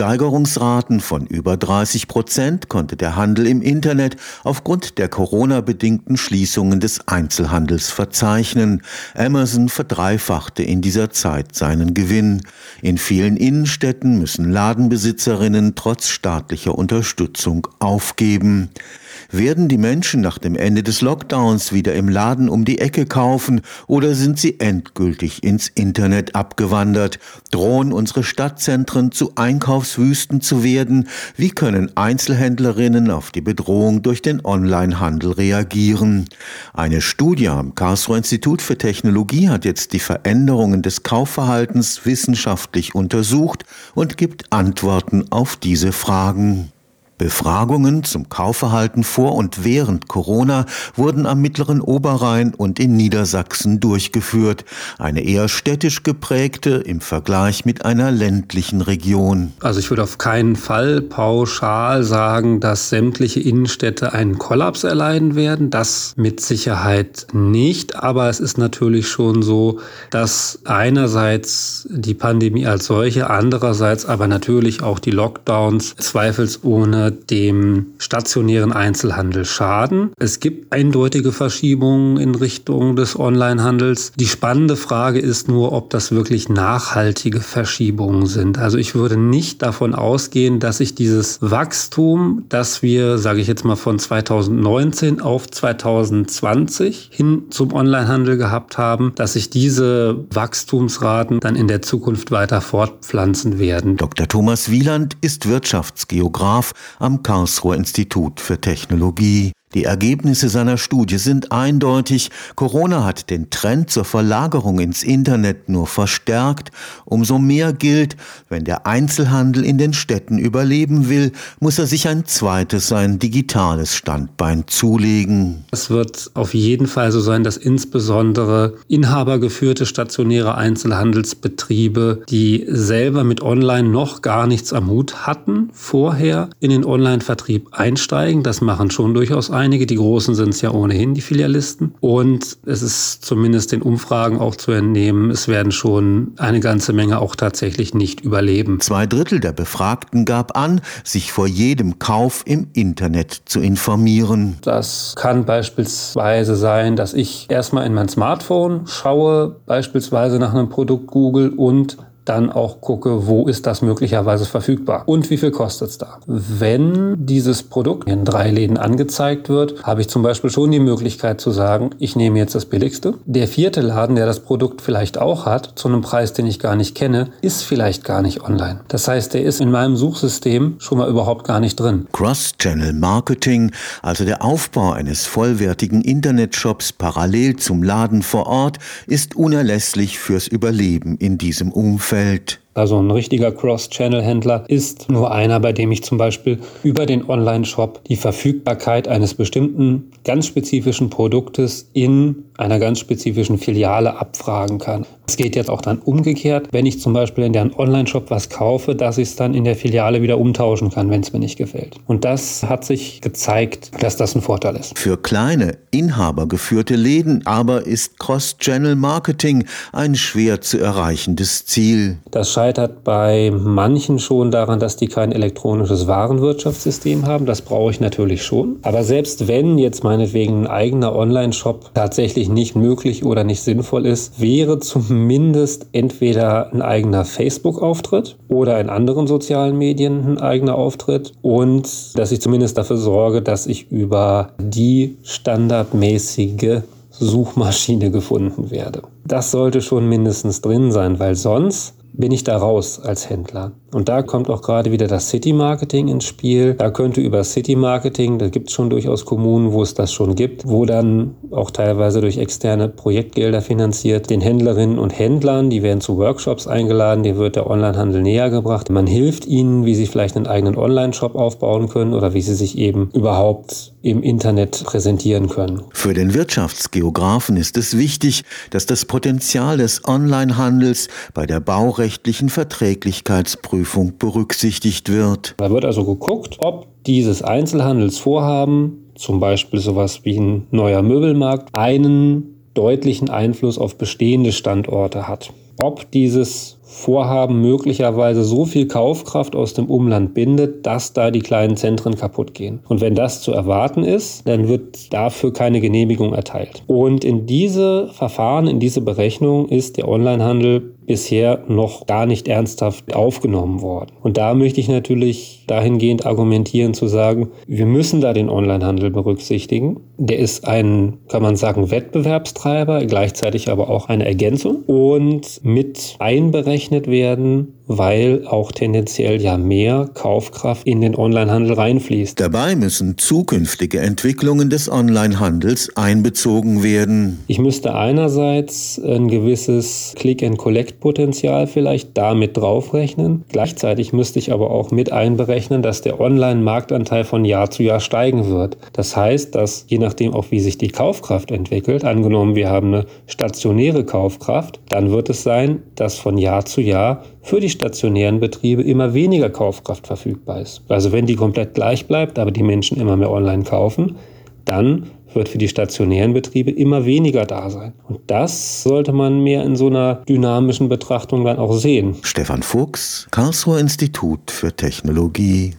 Steigerungsraten von über 30 Prozent konnte der Handel im Internet aufgrund der Corona-bedingten Schließungen des Einzelhandels verzeichnen. Amazon verdreifachte in dieser Zeit seinen Gewinn. In vielen Innenstädten müssen Ladenbesitzerinnen trotz staatlicher Unterstützung aufgeben. Werden die Menschen nach dem Ende des Lockdowns wieder im Laden um die Ecke kaufen oder sind sie endgültig ins Internet abgewandert? Drohen unsere Stadtzentren zu Einkaufswüsten zu werden? Wie können Einzelhändlerinnen auf die Bedrohung durch den Onlinehandel reagieren? Eine Studie am Karlsruher Institut für Technologie hat jetzt die Veränderungen des Kaufverhaltens wissenschaftlich untersucht und gibt Antworten auf diese Fragen. Befragungen zum Kaufverhalten vor und während Corona wurden am mittleren Oberrhein und in Niedersachsen durchgeführt. Eine eher städtisch geprägte im Vergleich mit einer ländlichen Region. Also ich würde auf keinen Fall pauschal sagen, dass sämtliche Innenstädte einen Kollaps erleiden werden. Das mit Sicherheit nicht. Aber es ist natürlich schon so, dass einerseits die Pandemie als solche, andererseits aber natürlich auch die Lockdowns zweifelsohne dem stationären Einzelhandel schaden. Es gibt eindeutige Verschiebungen in Richtung des Onlinehandels. Die spannende Frage ist nur, ob das wirklich nachhaltige Verschiebungen sind. Also ich würde nicht davon ausgehen, dass sich dieses Wachstum, das wir, sage ich jetzt mal, von 2019 auf 2020 hin zum Onlinehandel gehabt haben, dass sich diese Wachstumsraten dann in der Zukunft weiter fortpflanzen werden. Dr. Thomas Wieland ist Wirtschaftsgeograf am Karlsruher Institut für Technologie. Die Ergebnisse seiner Studie sind eindeutig. Corona hat den Trend zur Verlagerung ins Internet nur verstärkt. Umso mehr gilt, wenn der Einzelhandel in den Städten überleben will, muss er sich ein zweites, sein digitales Standbein zulegen. Es wird auf jeden Fall so sein, dass insbesondere inhabergeführte stationäre Einzelhandelsbetriebe, die selber mit Online noch gar nichts am Hut hatten, vorher in den Online-Vertrieb einsteigen. Das machen schon durchaus einige. Die großen sind es ja ohnehin, die Filialisten. Und es ist zumindest den Umfragen auch zu entnehmen, es werden schon eine ganze Menge auch tatsächlich nicht überleben. Zwei Drittel der Befragten gab an, sich vor jedem Kauf im Internet zu informieren. Das kann beispielsweise sein, dass ich erstmal in mein Smartphone schaue, beispielsweise nach einem Produkt Google und dann auch gucke, wo ist das möglicherweise verfügbar und wie viel kostet es da. Wenn dieses Produkt in drei Läden angezeigt wird, habe ich zum Beispiel schon die Möglichkeit zu sagen, ich nehme jetzt das billigste. Der vierte Laden, der das Produkt vielleicht auch hat, zu einem Preis, den ich gar nicht kenne, ist vielleicht gar nicht online. Das heißt, der ist in meinem Suchsystem schon mal überhaupt gar nicht drin. Cross-Channel Marketing, also der Aufbau eines vollwertigen Internetshops parallel zum Laden vor Ort, ist unerlässlich fürs Überleben in diesem Umfeld. Umfeld also ein richtiger Cross-Channel-Händler ist nur einer, bei dem ich zum Beispiel über den Online-Shop die Verfügbarkeit eines bestimmten ganz spezifischen Produktes in einer ganz spezifischen Filiale abfragen kann. Es geht jetzt auch dann umgekehrt, wenn ich zum Beispiel in deren Online-Shop was kaufe, dass ich es dann in der Filiale wieder umtauschen kann, wenn es mir nicht gefällt. Und das hat sich gezeigt, dass das ein Vorteil ist. Für kleine, inhabergeführte Läden aber ist Cross-Channel-Marketing ein schwer zu erreichendes Ziel. Das scheitert bei manchen schon daran, dass die kein elektronisches Warenwirtschaftssystem haben. Das brauche ich natürlich schon. Aber selbst wenn jetzt meinetwegen ein eigener Online-Shop tatsächlich nicht möglich oder nicht sinnvoll ist, wäre zumindest entweder ein eigener Facebook-Auftritt oder in anderen sozialen Medien ein eigener Auftritt und dass ich zumindest dafür sorge, dass ich über die standardmäßige Suchmaschine gefunden werde. Das sollte schon mindestens drin sein, weil sonst bin ich da raus als Händler. Und da kommt auch gerade wieder das City Marketing ins Spiel. Da könnte über City Marketing, da gibt es schon durchaus Kommunen, wo es das schon gibt, wo dann auch teilweise durch externe Projektgelder finanziert, den Händlerinnen und Händlern, die werden zu Workshops eingeladen, dir wird der Onlinehandel näher gebracht. Man hilft ihnen, wie sie vielleicht einen eigenen Online-Shop aufbauen können oder wie sie sich eben überhaupt im Internet präsentieren können. Für den Wirtschaftsgeografen ist es wichtig, dass das Potenzial des Onlinehandels bei der baurechtlichen Verträglichkeitsprüfung berücksichtigt wird. Da wird also geguckt, ob dieses Einzelhandelsvorhaben, zum Beispiel sowas wie ein neuer Möbelmarkt, einen deutlichen Einfluss auf bestehende Standorte hat. ob dieses Vorhaben möglicherweise so viel Kaufkraft aus dem Umland bindet, dass da die kleinen Zentren kaputt gehen. Und wenn das zu erwarten ist, dann wird dafür keine Genehmigung erteilt. Und in diese Verfahren, in diese Berechnung ist der Onlinehandel bisher noch gar nicht ernsthaft aufgenommen worden. Und da möchte ich natürlich dahingehend argumentieren zu sagen, wir müssen da den Onlinehandel berücksichtigen. Der ist ein, kann man sagen, Wettbewerbstreiber, gleichzeitig aber auch eine Ergänzung und mit einberechnet werden weil auch tendenziell ja mehr Kaufkraft in den Onlinehandel reinfließt. Dabei müssen zukünftige Entwicklungen des Onlinehandels einbezogen werden. Ich müsste einerseits ein gewisses Click-and-Collect-Potenzial vielleicht damit draufrechnen. Gleichzeitig müsste ich aber auch mit einberechnen, dass der Online-Marktanteil von Jahr zu Jahr steigen wird. Das heißt, dass je nachdem auch wie sich die Kaufkraft entwickelt, angenommen wir haben eine stationäre Kaufkraft, dann wird es sein, dass von Jahr zu Jahr für die stationären Betriebe immer weniger Kaufkraft verfügbar ist. Also wenn die komplett gleich bleibt, aber die Menschen immer mehr online kaufen, dann wird für die stationären Betriebe immer weniger da sein. Und das sollte man mehr in so einer dynamischen Betrachtung dann auch sehen. Stefan Fuchs, Karlsruher Institut für Technologie.